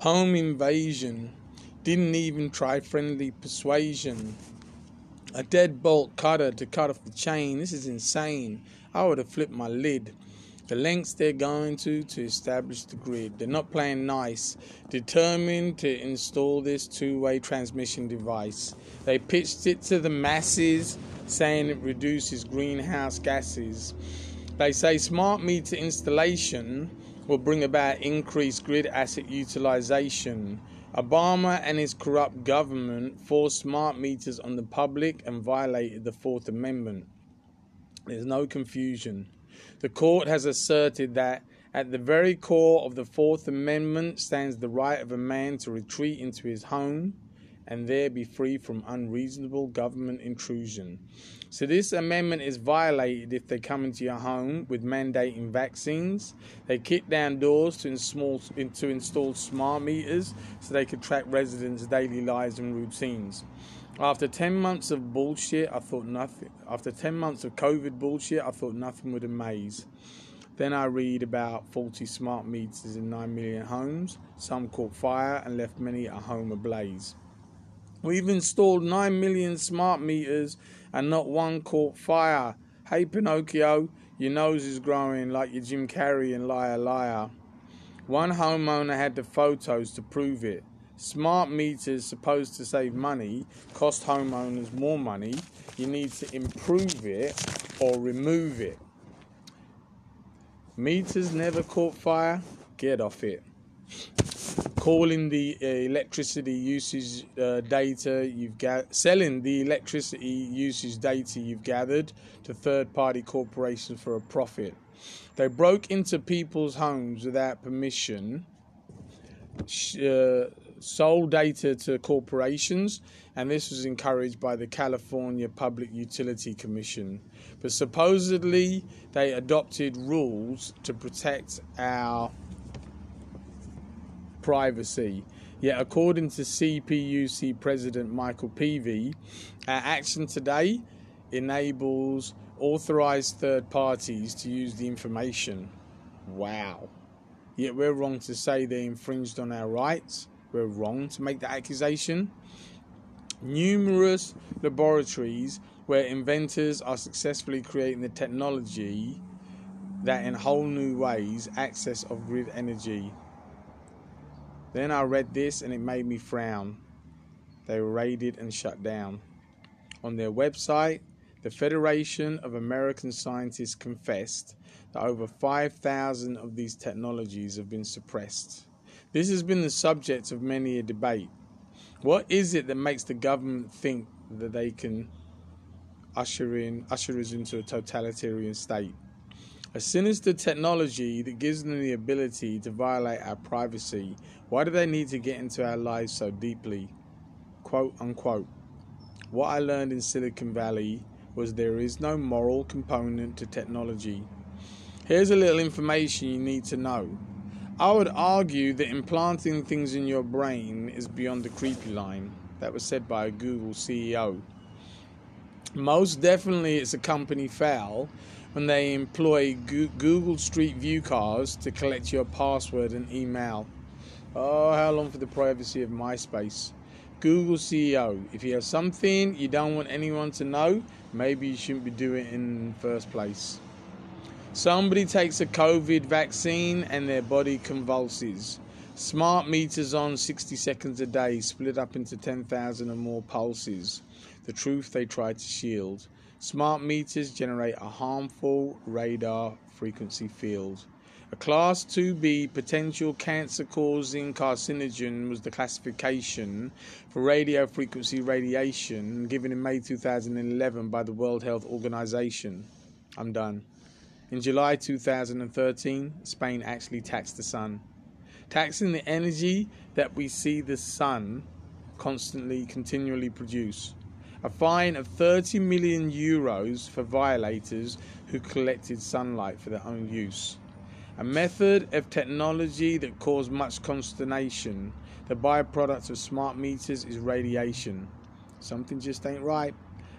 Home invasion. Didn't even try friendly persuasion. A deadbolt cutter to cut off the chain. This is insane. I would have flipped my lid. The lengths they're going to to establish the grid. They're not playing nice. Determined to install this two way transmission device. They pitched it to the masses, saying it reduces greenhouse gases. They say smart meter installation will bring about increased grid asset utilization. Obama and his corrupt government forced smart meters on the public and violated the Fourth Amendment. There's no confusion. The court has asserted that at the very core of the Fourth Amendment stands the right of a man to retreat into his home and there be free from unreasonable government intrusion. So, this amendment is violated if they come into your home with mandating vaccines. They kick down doors to install, to install smart meters so they could track residents' daily lives and routines. After 10 months of bullshit, I thought nothing. After 10 months of COVID bullshit, I thought nothing would amaze. Then I read about 40 smart meters in 9 million homes. Some caught fire and left many at home ablaze. We've installed 9 million smart meters and not one caught fire. Hey Pinocchio, your nose is growing like your Jim Carrey and Liar Liar. One homeowner had the photos to prove it. Smart meters supposed to save money cost homeowners more money. You need to improve it or remove it. Meters never caught fire. Get off it calling the uh, electricity usage uh, data you've got selling the electricity usage data you've gathered to third party corporations for a profit. They broke into people's homes without permission uh, sold data to corporations and this was encouraged by the California Public Utility Commission. But supposedly they adopted rules to protect our privacy. Yet, according to CPUC President Michael Peevey, our action today enables authorized third parties to use the information. Wow. Yet, we're wrong to say they infringed on our rights. We're wrong to make that accusation. Numerous laboratories where inventors are successfully creating the technology that in whole new ways access of grid energy then I read this and it made me frown. They were raided and shut down. On their website, the Federation of American Scientists confessed that over 5,000 of these technologies have been suppressed. This has been the subject of many a debate. What is it that makes the government think that they can usher in usher us into a totalitarian state? A sinister technology that gives them the ability to violate our privacy. Why do they need to get into our lives so deeply? Quote unquote. What I learned in Silicon Valley was there is no moral component to technology. Here's a little information you need to know. I would argue that implanting things in your brain is beyond the creepy line. That was said by a Google CEO. Most definitely, it's a company foul when they employ Google Street View cars to collect your password and email. Oh, how long for the privacy of MySpace? Google CEO, if you have something you don't want anyone to know, maybe you shouldn't be doing it in the first place. Somebody takes a COVID vaccine and their body convulses. Smart meters on 60 seconds a day, split up into 10,000 or more pulses. The truth they try to shield. Smart meters generate a harmful radar frequency field. A Class 2b potential cancer causing carcinogen was the classification for radio frequency radiation given in May 2011 by the World Health Organization. I'm done. In July 2013, Spain actually taxed the sun, taxing the energy that we see the sun constantly, continually produce a fine of 30 million euros for violators who collected sunlight for their own use. A method of technology that caused much consternation. The byproduct of smart meters is radiation. Something just ain't right.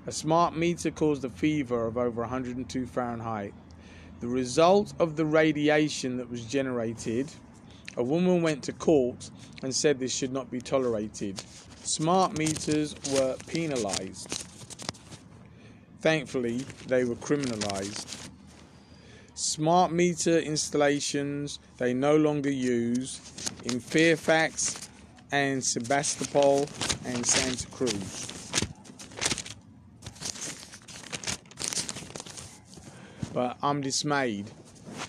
A smart meter caused a fever of over 102 Fahrenheit. The result of the radiation that was generated A woman went to court and said this should not be tolerated. Smart meters were penalized. Thankfully, they were criminalized. Smart meter installations they no longer use in Fairfax and Sebastopol and Santa Cruz. But I'm dismayed.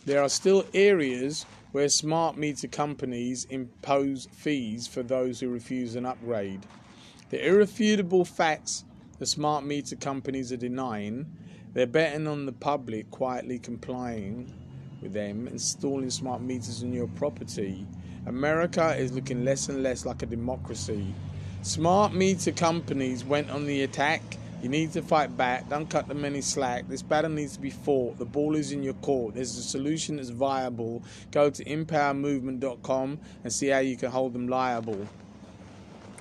There are still areas where smart meter companies impose fees for those who refuse an upgrade. The irrefutable facts the smart meter companies are denying, they're betting on the public quietly complying with them, installing smart meters on your property. America is looking less and less like a democracy. Smart meter companies went on the attack you need to fight back. Don't cut them any slack. This battle needs to be fought. The ball is in your court. There's a solution that's viable. Go to empowermovement.com and see how you can hold them liable.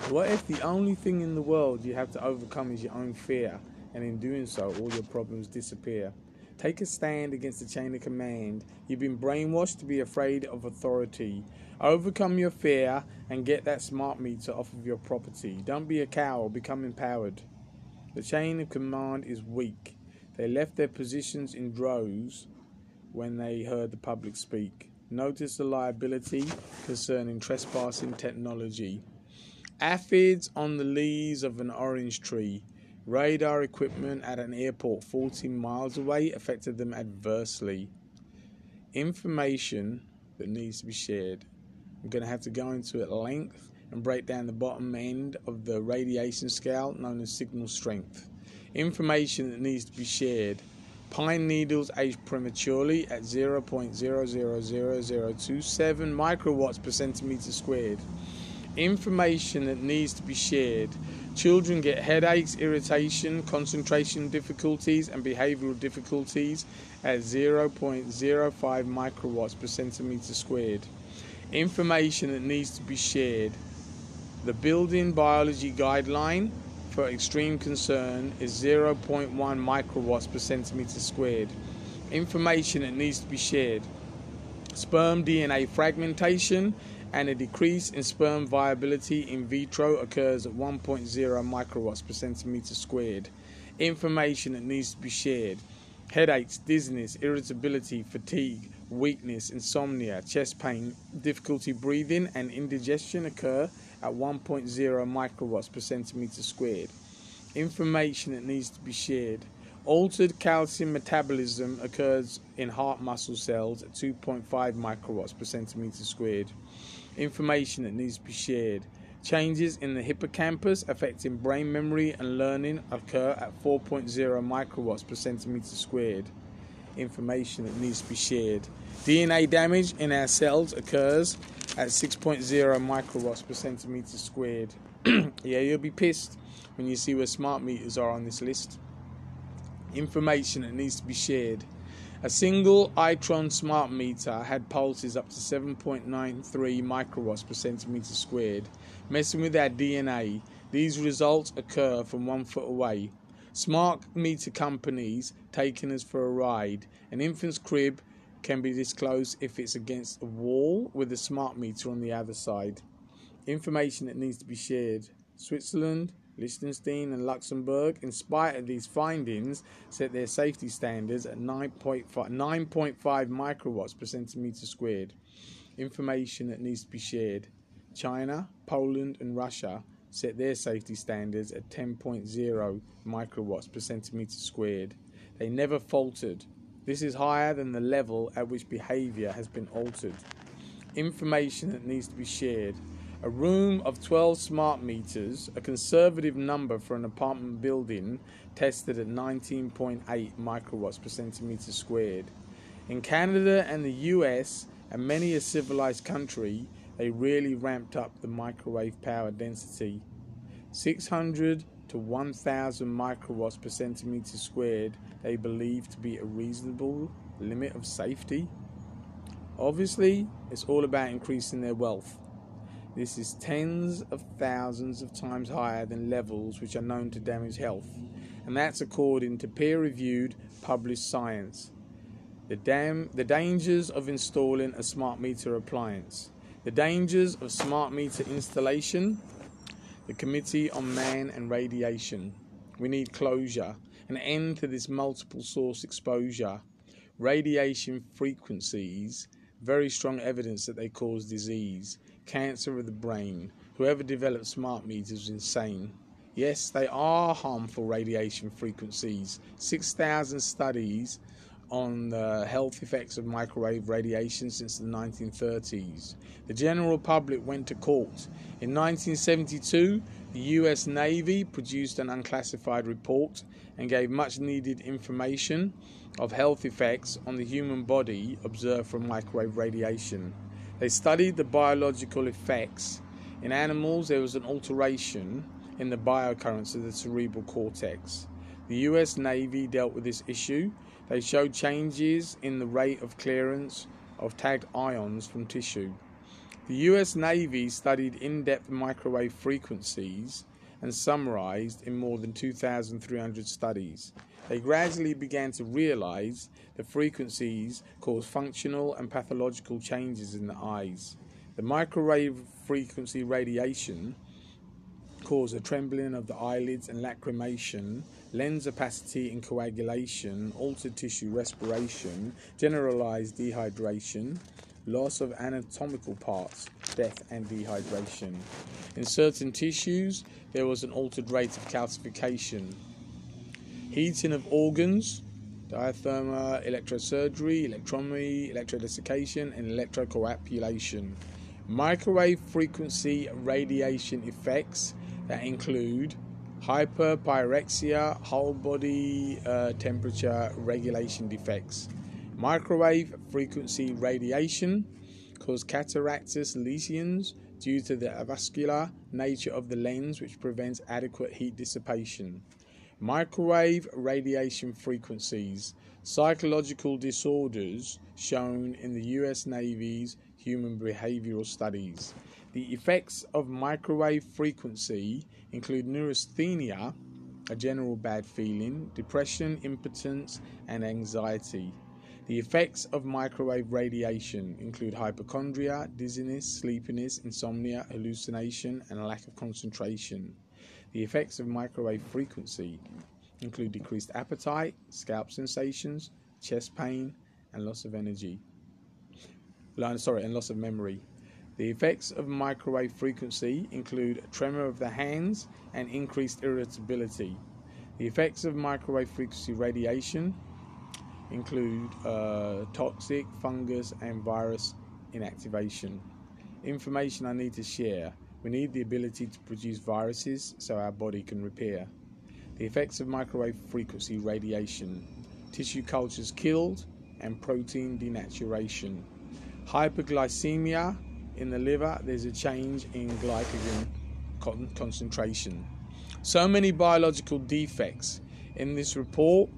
What if the only thing in the world you have to overcome is your own fear, and in doing so, all your problems disappear? Take a stand against the chain of command. You've been brainwashed to be afraid of authority. Overcome your fear and get that smart meter off of your property. Don't be a coward, become empowered. The chain of command is weak. They left their positions in droves when they heard the public speak. Notice the liability concerning trespassing technology. Aphids on the leaves of an orange tree. Radar equipment at an airport 14 miles away affected them adversely. Information that needs to be shared. I'm going to have to go into it at length and break down the bottom end of the radiation scale known as signal strength. Information that needs to be shared. Pine needles age prematurely at 0.000027 microwatts per centimeter squared. Information that needs to be shared. Children get headaches, irritation, concentration difficulties, and behavioral difficulties at 0.05 microwatts per centimeter squared. Information that needs to be shared. The building biology guideline for extreme concern is 0.1 microwatts per centimeter squared. Information that needs to be shared. Sperm DNA fragmentation and a decrease in sperm viability in vitro occurs at 1.0 microwatts per centimeter squared. Information that needs to be shared. Headaches, dizziness, irritability, fatigue, weakness, insomnia, chest pain, difficulty breathing, and indigestion occur at 1.0 microwatts per centimeter squared. Information that needs to be shared. Altered calcium metabolism occurs in heart muscle cells at 2.5 microwatts per centimeter squared. Information that needs to be shared. Changes in the hippocampus affecting brain memory and learning occur at 4.0 microwatts per centimeter squared. Information that needs to be shared. DNA damage in our cells occurs at 6.0 microwatts per centimeter squared. yeah, you'll be pissed when you see where smart meters are on this list. Information that needs to be shared. A single Itron smart meter had pulses up to 7.93 microwatts per centimeter squared. Messing with our DNA, these results occur from one foot away. Smart meter companies taking us for a ride. An infant's crib can be disclosed if it's against a wall with a smart meter on the other side. Information that needs to be shared. Switzerland, Liechtenstein, and Luxembourg, in spite of these findings, set their safety standards at 9.5, 9.5 microwatts per centimeter squared. Information that needs to be shared. China, Poland, and Russia set their safety standards at 10.0 microwatts per centimeter squared. They never faltered this is higher than the level at which behavior has been altered. Information that needs to be shared. A room of 12 smart meters, a conservative number for an apartment building, tested at 19.8 microwatts per centimeter squared. In Canada and the US, and many a civilized country, they really ramped up the microwave power density. 600 to 1000 microwatts per centimeter squared they believe to be a reasonable limit of safety. Obviously, it's all about increasing their wealth. This is tens of thousands of times higher than levels which are known to damage health, and that's according to peer reviewed published science. The, dam- the dangers of installing a smart meter appliance. The dangers of smart meter installation. The Committee on Man and Radiation. We need closure, an end to this multiple source exposure. Radiation frequencies, very strong evidence that they cause disease, cancer of the brain. Whoever developed smart meters was insane. Yes, they are harmful radiation frequencies. 6,000 studies on the health effects of microwave radiation since the 1930s. The general public went to court. In 1972, the US Navy produced an unclassified report and gave much needed information of health effects on the human body observed from microwave radiation. They studied the biological effects. In animals, there was an alteration in the biocurrents of the cerebral cortex. The US Navy dealt with this issue. They showed changes in the rate of clearance of tagged ions from tissue. The US Navy studied in depth microwave frequencies and summarized in more than 2,300 studies. They gradually began to realize the frequencies cause functional and pathological changes in the eyes. The microwave frequency radiation cause a trembling of the eyelids and lacrimation, lens opacity and coagulation, altered tissue respiration, generalized dehydration, loss of anatomical parts, death and dehydration. In certain tissues, there was an altered rate of calcification. Heating of organs, diathermy, electrosurgery, electromy, electrodesiccation, and electrocoagulation. Microwave frequency radiation effects that include hyperpyrexia, whole body uh, temperature regulation defects. Microwave frequency radiation cause cataractous lesions due to the avascular nature of the lens, which prevents adequate heat dissipation. Microwave radiation frequencies, psychological disorders shown in the US Navy's human behavioral studies. The effects of microwave frequency include neurasthenia, a general bad feeling, depression, impotence, and anxiety. The effects of microwave radiation include hypochondria, dizziness, sleepiness, insomnia, hallucination, and lack of concentration. The effects of microwave frequency include decreased appetite, scalp sensations, chest pain, and loss of energy. Sorry, and loss of memory. The effects of microwave frequency include tremor of the hands and increased irritability. The effects of microwave frequency radiation include uh, toxic, fungus, and virus inactivation. Information I need to share. We need the ability to produce viruses so our body can repair. The effects of microwave frequency radiation. Tissue cultures killed and protein denaturation. Hyperglycemia in the liver, there's a change in glycogen con- concentration. So many biological defects. In this report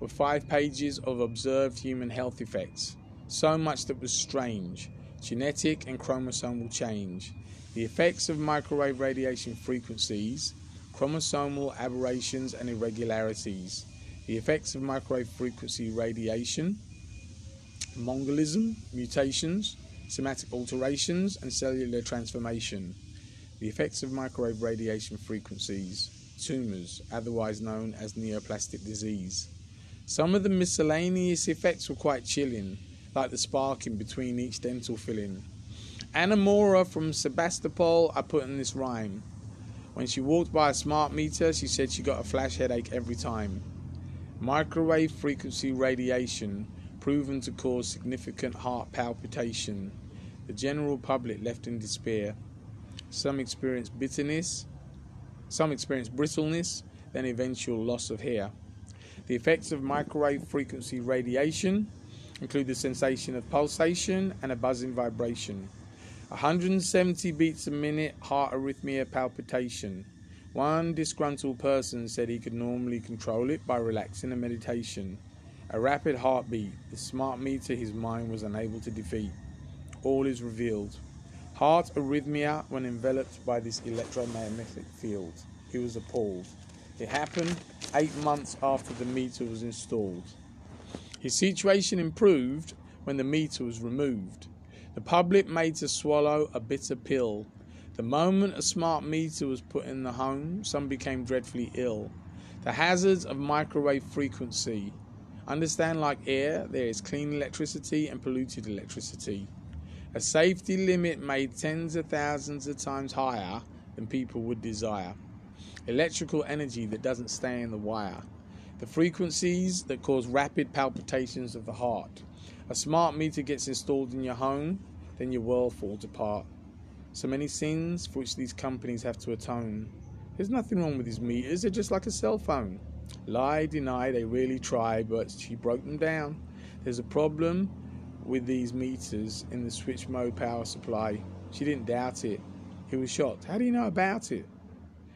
were five pages of observed human health effects. So much that was strange genetic and chromosomal change, the effects of microwave radiation frequencies, chromosomal aberrations and irregularities, the effects of microwave frequency radiation, Mongolism, mutations, somatic alterations, and cellular transformation. The effects of microwave radiation frequencies, tumours, otherwise known as neoplastic disease. Some of the miscellaneous effects were quite chilling, like the sparking between each dental filling. Anamora from Sebastopol, I put in this rhyme. When she walked by a smart meter, she said she got a flash headache every time. Microwave frequency radiation proven to cause significant heart palpitation the general public left in despair. Some experienced bitterness, some experienced brittleness, then eventual loss of hair. The effects of microwave frequency radiation include the sensation of pulsation and a buzzing vibration. 170 beats a minute heart arrhythmia palpitation. One disgruntled person said he could normally control it by relaxing and meditation. A rapid heartbeat, the smart meter his mind was unable to defeat all is revealed. Heart arrhythmia when enveloped by this electromagnetic field. He was appalled. It happened eight months after the meter was installed. His situation improved when the meter was removed. The public made to swallow a bitter pill. The moment a smart meter was put in the home, some became dreadfully ill. The hazards of microwave frequency. Understand, like air, there is clean electricity and polluted electricity. A safety limit made tens of thousands of times higher than people would desire. Electrical energy that doesn't stay in the wire. The frequencies that cause rapid palpitations of the heart. A smart meter gets installed in your home, then your world falls apart. So many sins for which these companies have to atone. There's nothing wrong with these meters, they're just like a cell phone. Lie, deny, they really try, but she broke them down. There's a problem with these meters in the switch mode power supply. She didn't doubt it. He was shocked. How do you know about it?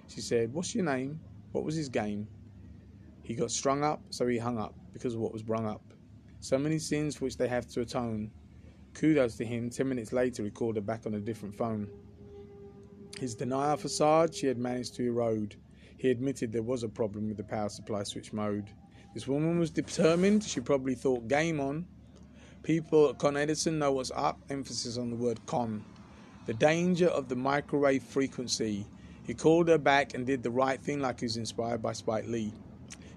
She said, What's your name? What was his game? He got strung up, so he hung up because of what was brung up. So many sins for which they have to atone. Kudos to him. Ten minutes later, he called her back on a different phone. His denial facade she had managed to erode. He admitted there was a problem with the power supply switch mode. This woman was determined. She probably thought game on. People Con Edison know what's up. Emphasis on the word con. The danger of the microwave frequency. He called her back and did the right thing like he was inspired by Spike Lee.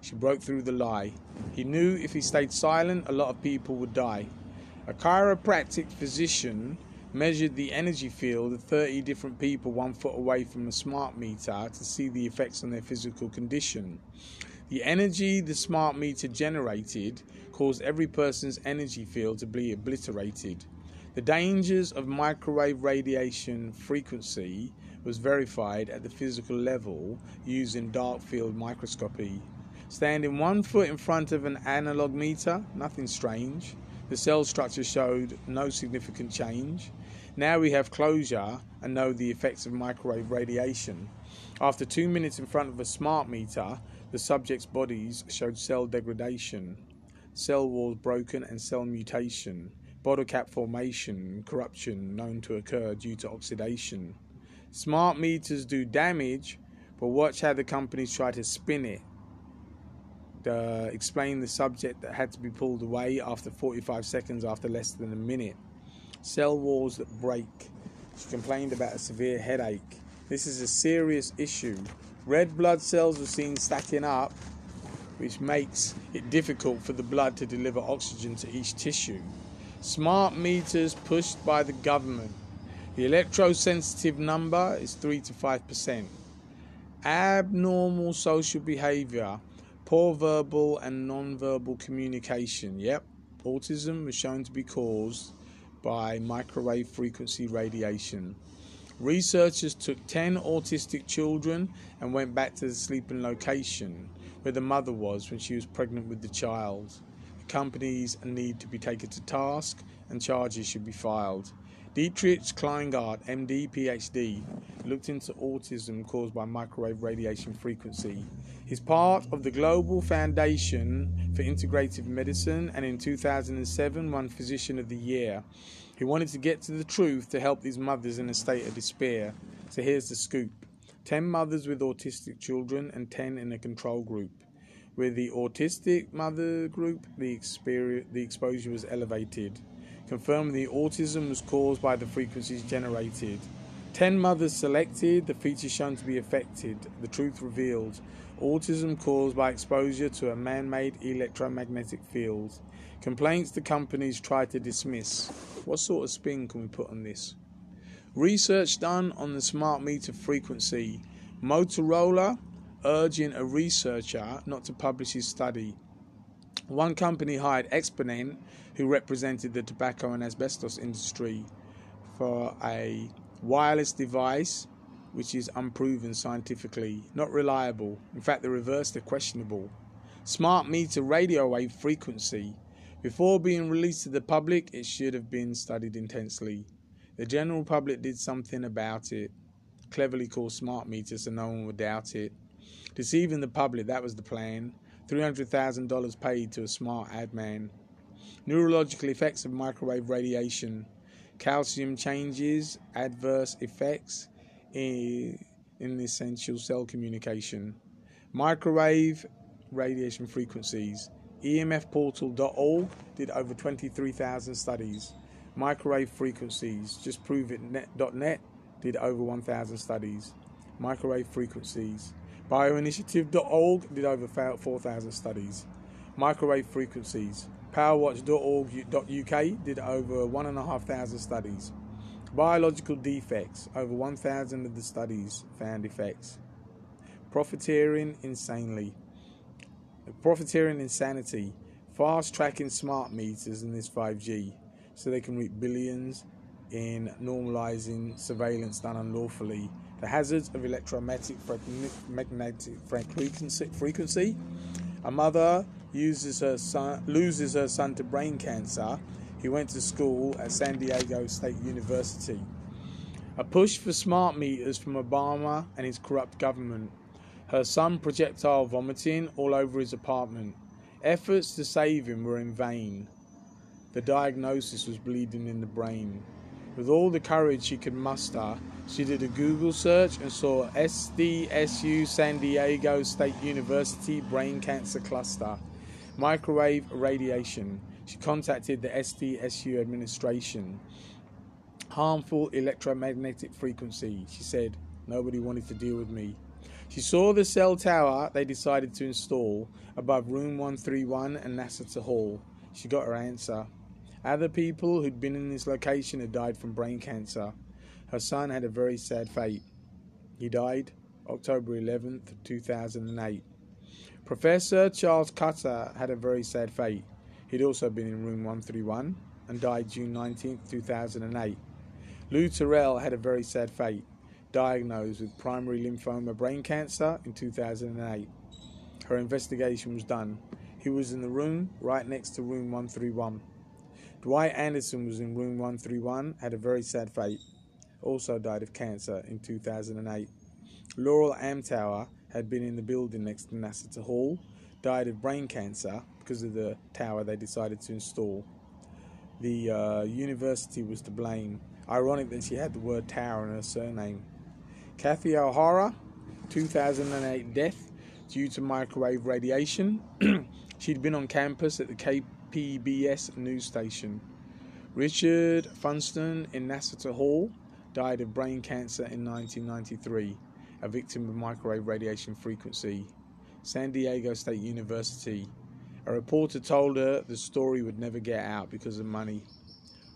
She broke through the lie. He knew if he stayed silent, a lot of people would die. A chiropractic physician measured the energy field of 30 different people one foot away from a smart meter to see the effects on their physical condition. The energy the smart meter generated caused every person's energy field to be obliterated. The dangers of microwave radiation frequency was verified at the physical level using dark field microscopy. Standing one foot in front of an analog meter, nothing strange. The cell structure showed no significant change. Now we have closure and know the effects of microwave radiation. After two minutes in front of a smart meter, the subject's bodies showed cell degradation, cell walls broken, and cell mutation, bottle cap formation, corruption known to occur due to oxidation. Smart meters do damage, but watch how the companies try to spin it. Uh, explain the subject that had to be pulled away after 45 seconds after less than a minute cell walls that break. She complained about a severe headache. This is a serious issue. Red blood cells were seen stacking up, which makes it difficult for the blood to deliver oxygen to each tissue. Smart meters pushed by the government. The electrosensitive number is 3 to 5%. Abnormal social behavior, poor verbal and non-verbal communication. Yep, autism was shown to be caused by microwave frequency radiation. Researchers took 10 autistic children and went back to the sleeping location where the mother was when she was pregnant with the child. The companies need to be taken to task and charges should be filed. Dietrich Klinghardt, MD, PhD, looked into autism caused by microwave radiation frequency. He's part of the Global Foundation for Integrative Medicine and in 2007 won Physician of the Year. He wanted to get to the truth to help these mothers in a state of despair. So here's the scoop 10 mothers with autistic children and 10 in a control group. With the autistic mother group, the, the exposure was elevated confirming the autism was caused by the frequencies generated. Ten mothers selected, the features shown to be affected, the truth revealed. Autism caused by exposure to a man made electromagnetic field. Complaints the companies tried to dismiss. What sort of spin can we put on this? Research done on the smart meter frequency. Motorola urging a researcher not to publish his study. One company hired Exponent who represented the tobacco and asbestos industry for a wireless device which is unproven scientifically, not reliable. In fact, the reverse, they're questionable. Smart meter radio wave frequency. Before being released to the public, it should have been studied intensely. The general public did something about it, cleverly called smart meters so no one would doubt it. Deceiving the public, that was the plan. $300,000 paid to a smart ad man. Neurological effects of microwave radiation, calcium changes, adverse effects in, in essential cell communication, microwave radiation frequencies. EMFportal.org did over 23,000 studies. Microwave frequencies, just prove it net.net did over 1,000 studies. Microwave frequencies. Bioinitiative.org did over 4,000 studies. Microwave frequencies. Powerwatch.org.uk did over 1,500 studies. Biological defects. Over 1,000 of the studies found effects. Profiteering insanely. Profiteering insanity. Fast tracking smart meters in this 5G so they can reap billions in normalizing surveillance done unlawfully. The hazards of electromagnetic frequency. A mother uses her son, loses her son to brain cancer. He went to school at San Diego State University. A push for smart meters from Obama and his corrupt government. Her son projectile vomiting all over his apartment. Efforts to save him were in vain. The diagnosis was bleeding in the brain. With all the courage she could muster, she did a Google search and saw SDSU San Diego State University Brain Cancer Cluster, microwave radiation. She contacted the SDSU administration. Harmful electromagnetic frequency, she said. Nobody wanted to deal with me. She saw the cell tower they decided to install above room 131 and Nasatir Hall. She got her answer. Other people who'd been in this location had died from brain cancer. Her son had a very sad fate. He died October 11th, 2008. Professor Charles Cutter had a very sad fate. He'd also been in room 131 and died June 19, 2008. Lou Terrell had a very sad fate, diagnosed with primary lymphoma brain cancer in 2008. Her investigation was done. He was in the room right next to room 131. Dwight Anderson was in room 131, had a very sad fate, also died of cancer in 2008. Laurel Amtower had been in the building next to Nasatir Hall, died of brain cancer because of the tower they decided to install. The uh, university was to blame. Ironic that she had the word tower in her surname. Kathy O'Hara, 2008 death due to microwave radiation. She'd been on campus at the Cape PBS news station. Richard Funston in Nasatir Hall died of brain cancer in 1993, a victim of microwave radiation frequency. San Diego State University. A reporter told her the story would never get out because of money.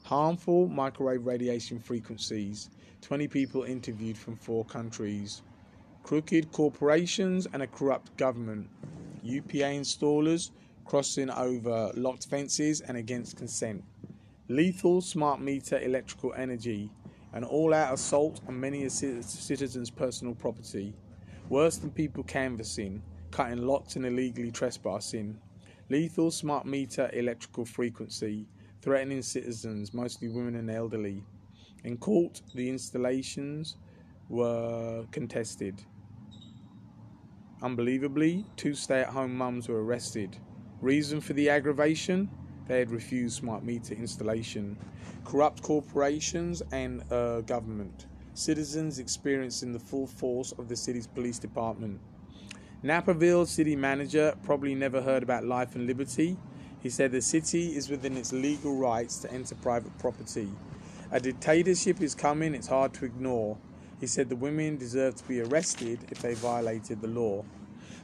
Harmful microwave radiation frequencies. 20 people interviewed from four countries. Crooked corporations and a corrupt government. UPA installers crossing over locked fences and against consent. Lethal smart meter electrical energy, an all out assault on many citizen's personal property. Worse than people canvassing, cutting locks and illegally trespassing. Lethal smart meter electrical frequency, threatening citizens, mostly women and elderly. In court, the installations were contested. Unbelievably, two stay at home mums were arrested. Reason for the aggravation? They had refused smart meter installation. Corrupt corporations and uh, government. Citizens experiencing the full force of the city's police department. Naperville city manager probably never heard about life and liberty. He said the city is within its legal rights to enter private property. A dictatorship is coming, it's hard to ignore. He said the women deserve to be arrested if they violated the law.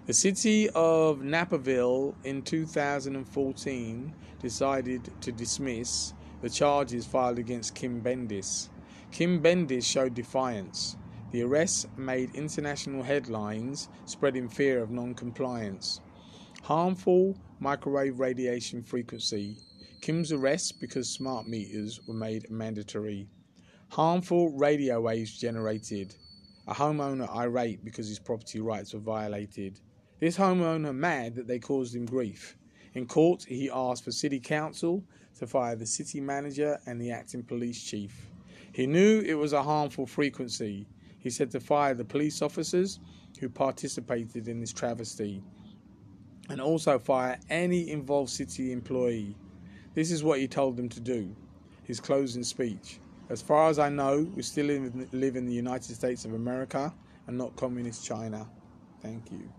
The city of Naperville in 2014 decided to dismiss the charges filed against Kim Bendis. Kim Bendis showed defiance. The arrests made international headlines, spreading fear of non compliance. Harmful microwave radiation frequency. Kim's arrest because smart meters were made mandatory. Harmful radio waves generated. A homeowner irate because his property rights were violated. This homeowner mad that they caused him grief. In court, he asked for city council to fire the city manager and the acting police chief. He knew it was a harmful frequency. He said to fire the police officers who participated in this travesty and also fire any involved city employee. This is what he told them to do. His closing speech. As far as I know, we still live in the United States of America and not communist China. Thank you.